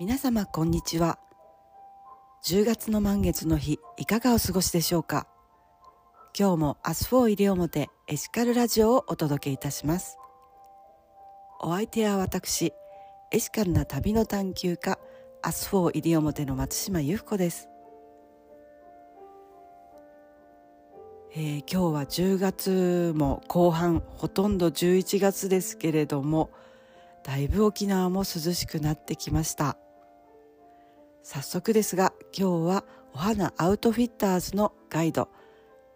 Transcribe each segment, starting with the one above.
皆様こんにちは。10月の満月の日いかがお過ごしでしょうか？今日もアスフォー西表エシカルラジオをお届けいたします。お相手は私エシカルな旅の探求家アスフォー西表の松島由布子です。えー、今日は10月も後半ほとんど11月ですけれどもだいぶ沖縄も涼しくなってきました。早速ですが今日はお花アウトフィッターズのガイド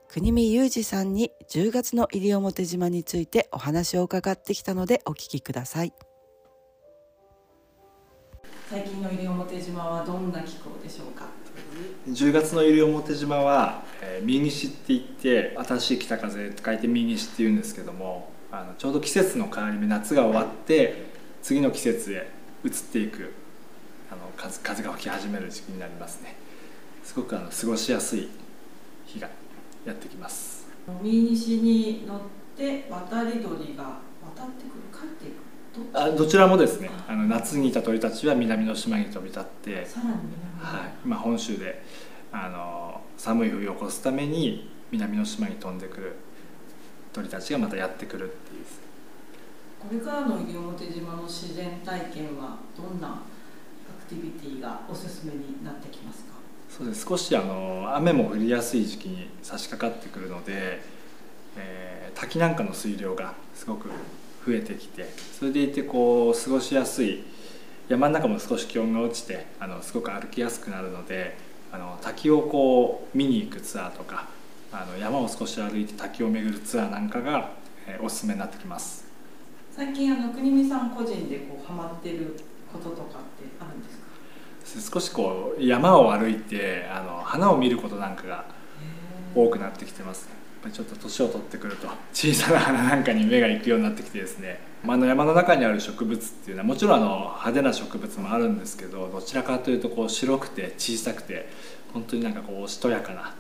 国見裕二さんに10月の西表島についてお話を伺ってきたのでお聞きください。最近の西表島はどんな気候でしょうか？10月の西表島は、えー、右西って言って新しい北風と書いて右西って言うんですけどもあのちょうど季節の変わり目夏が終わって次の季節へ移っていくあの風風が吹き始める時期になりますね。すごくあの過ごしやすい日がやってきます。右西に乗って渡り鳥が渡ってくる帰っていくあどちらもですね。あの夏にいた鳥たちは南の島に飛び立ってさらに南、はい、今本州であの寒い冬を越すために南の島に飛んでくる鳥たちがまたやってくるっていう。これからの西表島の自然体験はどんなティビティがおすすめになってきますか？そうです。少しあの雨も降りやすい時期に差し掛かってくるので、えー、滝なんかの水量がすごく増えてきてそれでいてこう過ごしやすい。山の中も少し気温が落ちてあのすごく歩きやすくなるのであの滝をこう見に行くツアーとかあの山を少し歩いて滝を巡るツアーなんかが、えー、おすすめになってきます。最近あの国見さん個人でこうハマってることとかってあるんですか？少しこう山を歩いてあの花を見ることなんかが多くなってきてますね。ちょっと年を取ってくると小さな花なんかに目が行くようになってきてですね、まあ、の山の中にある植物っていうのはもちろんあの派手な植物もあるんですけどどちらかというとこう白くて小さくて本当になんかこうしとやかな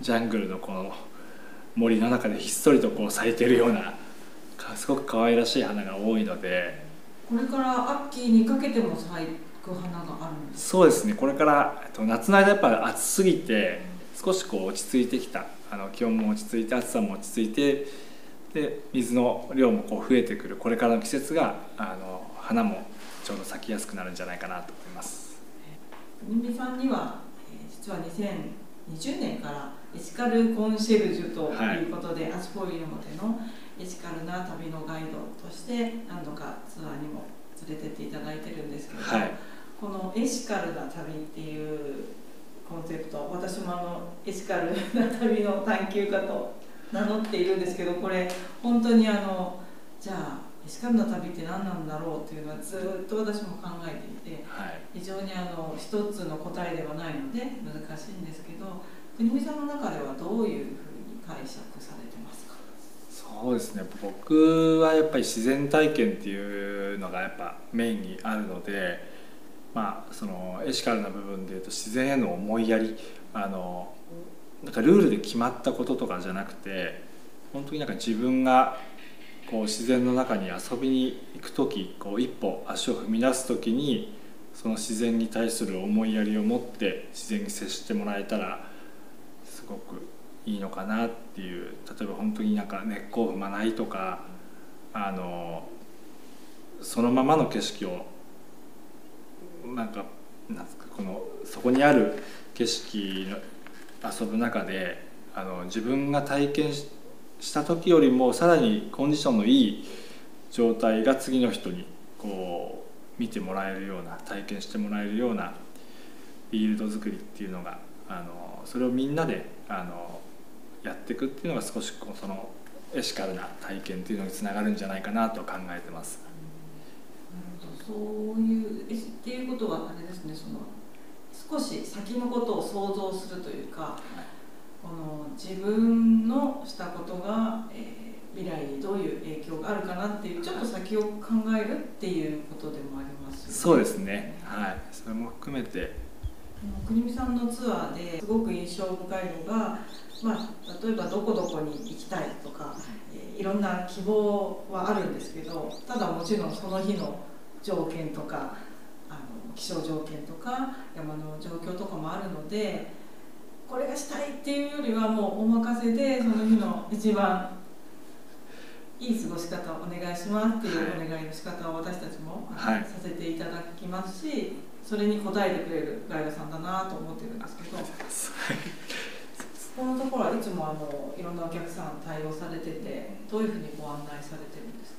ジャングルのこの森の中でひっそりとこう咲いてるようなすごく可愛らしい花が多いのでこれから秋にかけても咲く花があるんですそうですね。これから夏の間やっぱ暑すぎて少しこう落ち着いてきた。あの気温も落ち着いて暑さも落ち着いてで水の量もこう増えてくる。これからの季節があの花もちょうど咲きやすくなるんじゃないかなと思います。国見さんには、え実は2020年からエシカルコンシェルジュということで、はい、アスフォイルモテのエシカルな旅のガイドとして何度かツアーにも連れてっていただいてるんですけども、はい、このエシカルな旅っていうコンセプト私もあのエシカルな旅の探求家と名乗っているんですけどこれ本当にあのじゃあエシカルな旅って何なんだろうっていうのはずっと私も考えていて、はい、非常にあの一つの答えではないので難しいんですけど国見さんの中ではどういうふうに解釈されてますかそうですね。僕はやっぱり自然体験っていうのがやっぱメインにあるのでまあそのエシカルな部分でいうと自然への思いやりあのなんかルールで決まったこととかじゃなくて本当になんか自分がこう自然の中に遊びに行く時こう一歩足を踏み出す時にその自然に対する思いやりを持って自然に接してもらえたらすごくいいのかなっていう例えば本当になんか根っこを踏まないとかあのそのままの景色をなんかなんかこのそこにある景色の遊ぶ中であの自分が体験した時よりもさらにコンディションのいい状態が次の人にこう見てもらえるような体験してもらえるようなフィールド作りっていうのがあのそれをみんなであのやっていくっていうのが少しそのエシカルな体験っていうのにつながるんじゃないかなと考えてます。そういうっていうことはあれですねその少し先のことを想像するというか、はい、この自分のしたことが、えー、未来にどういう影響があるかなっていうちょっと先を考えるっていうことでもあります、ね、そうですね。はい。それも含めて国見さんのツアーですごく印象深いのが、まあ、例えばどこどこに行きたいとか、えー、いろんな希望はあるんですけどただもちろんその日の条件とかあの気象条件とか山の状況とかもあるのでこれがしたいっていうよりはもうお任せでその日の一番いい過ごし方をお願いしますっていうお願いの仕方を私たちも、はい、させていただきますしそれに応えてくれるガイドさんだなと思ってるんですけど。このところはいつもあのいろんなお客さん対応されててどういうふうにご案内されてるんです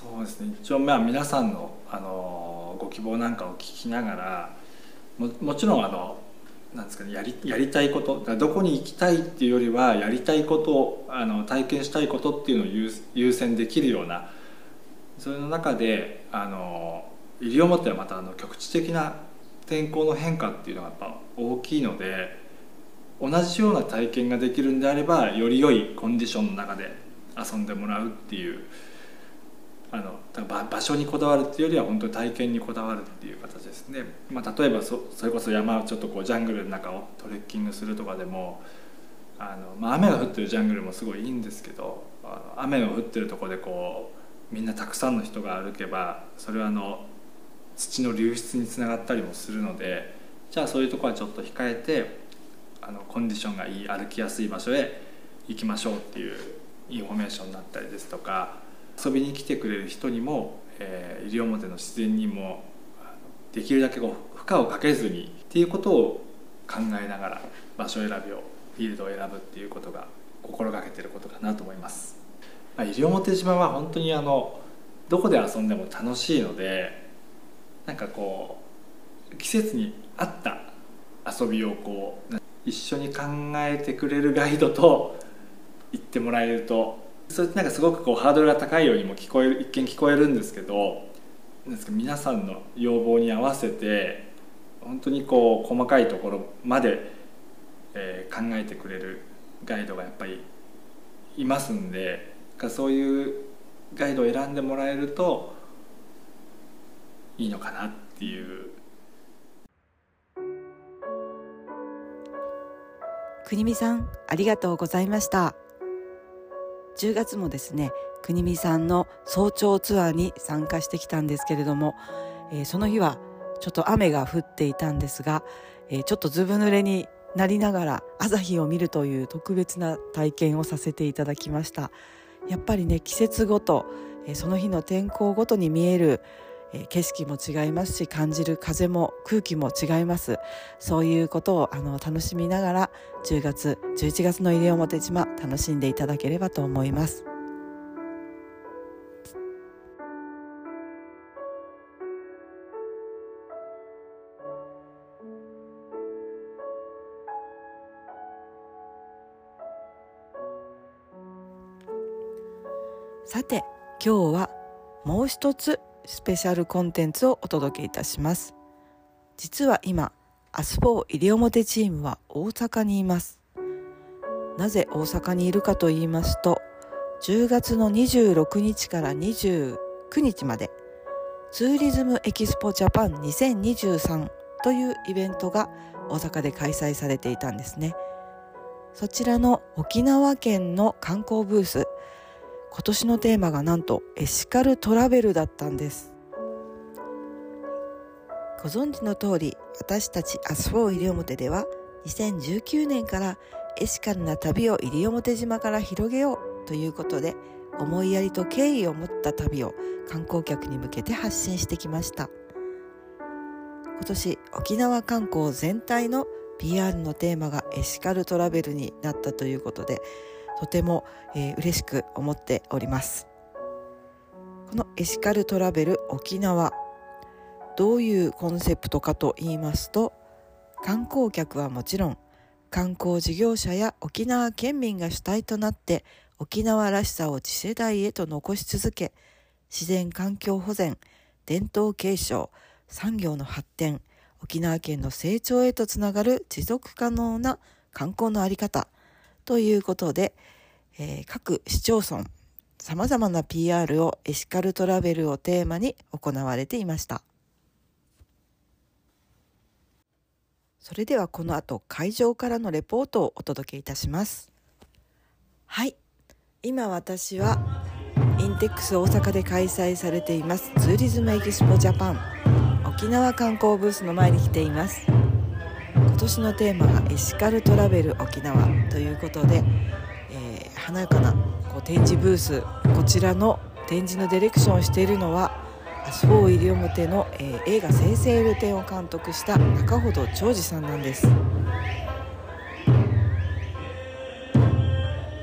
か？そうですね。一応まあ皆さんのあのご希望なんかを聞きながらももちろんあのなんですかねやりやりたいことどこに行きたいっていうよりはやりたいことをあの体験したいことっていうのを優優先できるようなそれの中であの西表はまたあの局地的な天候の変化っていうのがやっぱ大きいので同じような体験ができるんであればより良いコンディションの中で遊んでもらうっていうあの場所にこだわるっていうよりは本当に体験にこだわるっていう形ですね、まあ、例えばそそれこそ山ちょっとこうジャングルの中をトレッキングするとかでもあの、まあ、雨が降ってるジャングルもすごいいいんですけどあの雨が降ってるとこでこうみんなたくさんの人が歩けばそれはあの土の流出につながったりもするのでじゃあそういうとこはちょっと控えてあのコンディションがいい歩きやすい場所へ行きましょうっていうインフォメーションになったりですとか遊びに来てくれる人にも、えー、西表の自然にもできるだけこう負荷をかけずにっていうことを考えながら場所選びをフィールドを選ぶっていうことが心がけてることかなと思います。まあ、西表島は本当にあのどこで遊んでも楽しいのでなんかこう季節に合った遊びをこう一緒に考えてくれるガイドと言ってもらえるとそれってなんかすごくこうハードルが高いようにも聞こえる一見聞こえるんですけどですか皆さんの要望に合わせて本当にこう細かいところまで、えー、考えてくれるガイドがやっぱりいますんでそういうガイドを選んでもらえるといいのかなっていう。国見さんありがとうございました。10月もですね国見さんの早朝ツアーに参加してきたんですけれども、えー、その日はちょっと雨が降っていたんですが、えー、ちょっとずぶ濡れになりながら朝日を見るという特別な体験をさせていただきました。やっぱりね季節ごと、え、その日の天候ごとに見えるえ景色も違いますし感じる風も空気も違います。そういうことをあの楽しみながら10月11月の西表島楽しんでいただければと思います。さて今日はもう一つスペシャルコンテンツをお届けいたします。実は今アスフォー西表チームは大阪にいます。なぜ大阪にいるかと言いますと10月の26日から29日までツーリズムエキスポジャパン2023というイベントが大阪で開催されていたんですね。そちらの沖縄県の観光ブース今年のテーマがなんとエシカルトラベルだったんです。ご存知の通り私たちアスフォー西表では2019年からエシカルな旅を西表島から広げようということで思いやりと敬意を持った旅を観光客に向けて発信してきました。今年沖縄観光全体の PR のテーマがエシカルトラベルになったということでとても、えー、嬉しく思っております。このエシカルトラベル沖縄どういうコンセプトかと言いますと観光客はもちろん観光事業者や沖縄県民が主体となって沖縄らしさを次世代へと残し続け自然環境保全伝統継承産業の発展沖縄県の成長へとつながる持続可能な観光の在り方ということで、えー、各市町村さまざまな PR をエシカルトラベルをテーマに行われていました。それではこの後会場からのレポートをお届けいたします。はい。今私はインテックス大阪で開催されていますツーリズムエキスポジャパン沖縄観光ブースの前に来ています。今年のテーマがエシカルトラベル沖縄ということで、えー、華やかなこう展示ブースこちらの展示のディレクションをしているのは Us 4 西表の、えー、映画「生成ルテン」を監督した仲程長治さんなんです。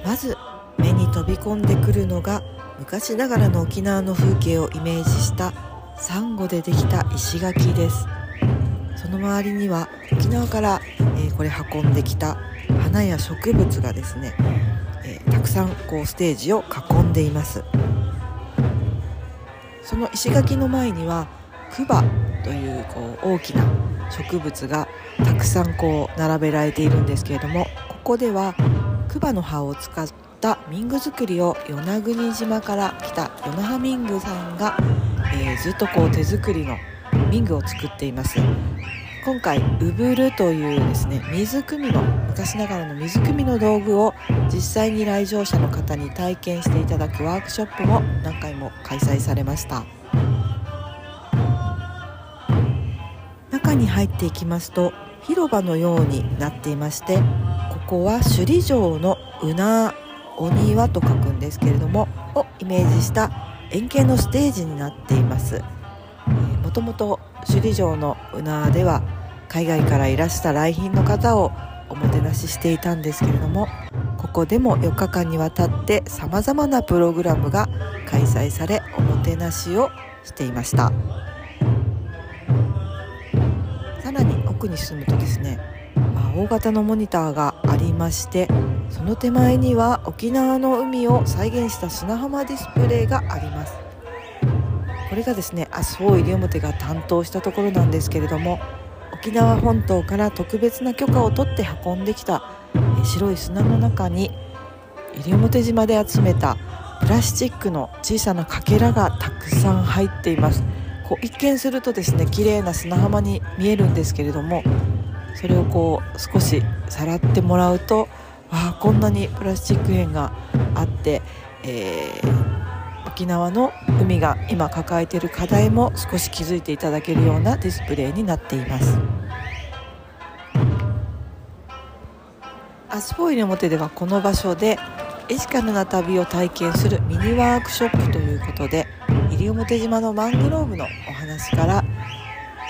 まず目に飛び込んでくるのが昔ながらの沖縄の風景をイメージしたサンゴでできた石垣です。の周りには沖縄から、えー、これ運んできた花や植物がですね、えー、たくさんこうステージを囲んでいます。その石垣の前にはクバというこう大きな植物がたくさんこう並べられているんですけれどもここではクバの葉を使った民具作りを与那国島から来た与那覇民具さんが、えー、ずっとこう手作りの民具を作っています。今回ウブルというですね水汲みの昔ながらの水汲みの道具を実際に来場者の方に体験していただくワークショップも何回も開催されました。中に入っていきますと広場のようになっていましてここは首里城のうなお庭と書くんですけれどもをイメージした円形のステージになっています。もともと首里城のうなでは海外からいらした来賓の方をおもてなししていたんですけれどもここでも4日間にわたってさまざまなプログラムが開催されおもてなしをしていました。さらに奥に進むとですねまあ大型のモニターがありましてその手前には沖縄の海を再現した砂浜ディスプレイがあります。これがですね麻生西表が担当したところなんですけれども沖縄本島から特別な許可を取って運んできた白い砂の中に西表島で集めたプラスチックの小さなかけらがたくさん入っています。こう一見するとですね綺麗な砂浜に見えるんですけれどもそれをこう少しさらってもらうとわあこんなにプラスチック片があって、えー沖縄の海が今抱えている課題も少し気づいていただけるようなディスプレイになっていますアスフォイル表ではこの場所でエシカルな旅を体験するミニワークショップということで西表島のマングローブのお話から、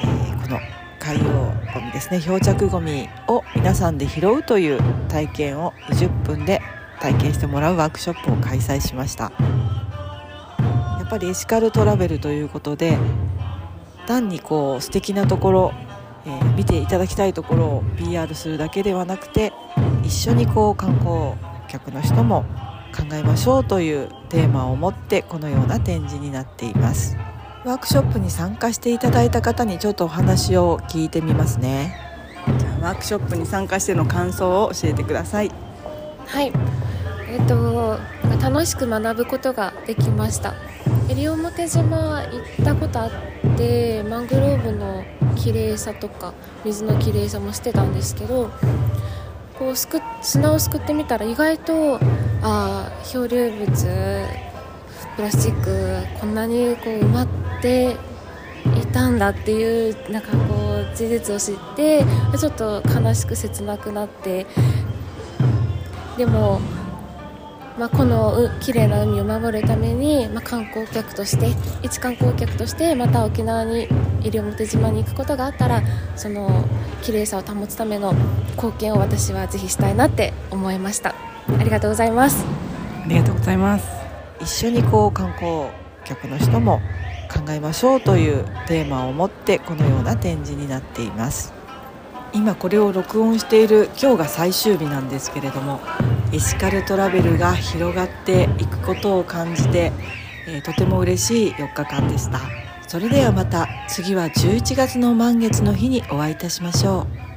えー、この海洋ゴミですね漂着ゴミを皆さんで拾うという体験を20分で体験してもらうワークショップを開催しました。ぱりエシカルトラベルということで単にこう素敵なところ、えー、見ていただきたいところを PR するだけではなくて一緒にこう観光客の人も考えましょうというテーマを持ってこのような展示になっています。ワークショップに参加していただいた方にちょっとお話を聞いてみますね。じゃあワークショップに参加しての感想を教えてください。はい。えっ、と楽しく学ぶことができました西表島行ったことあってマングローブの綺麗さとか水の綺麗さもしてたんですけどこうすく砂をすくってみたら意外とあ漂流物プラスチックこんなにこう埋まっていたんだっていうなんかこう事実を知ってちょっと悲しく切なくなってでもまあ、この綺麗な海を守るために、まあ、観光客として一観光客としてまた沖縄に西表島に行くことがあったらその綺麗さを保つための貢献を私はぜひしたいなって思いました。ありがとうございます。ありがとうございます。一緒にこう観光客の人も考えましょうというテーマを持ってこのような展示になっています。今これを録音している今日が最終日なんですけれどもエシカルトラベルが広がっていくことを感じて、えー、とても嬉しい4日間でした。それではまた次は11月の満月の日にお会いいたしましょう。